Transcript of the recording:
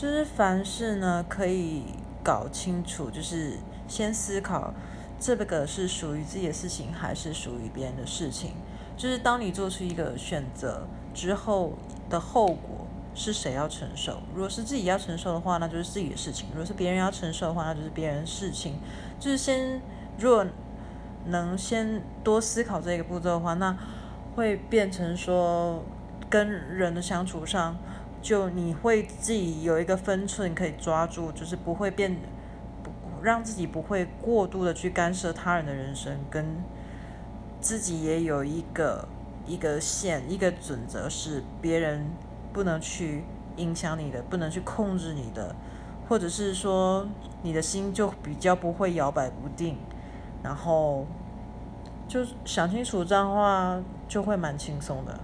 就是凡事呢可以搞清楚，就是先思考这个是属于自己的事情还是属于别人的事情。就是当你做出一个选择之后的后果是谁要承受？如果是自己要承受的话，那就是自己的事情；如果是别人要承受的话，那就是别人的事情。就是先如果能先多思考这个步骤的话，那会变成说跟人的相处上。就你会自己有一个分寸可以抓住，就是不会变，不让自己不会过度的去干涉他人的人生，跟自己也有一个一个线一个准则，是别人不能去影响你的，不能去控制你的，或者是说你的心就比较不会摇摆不定，然后就想清楚这样的话，就会蛮轻松的。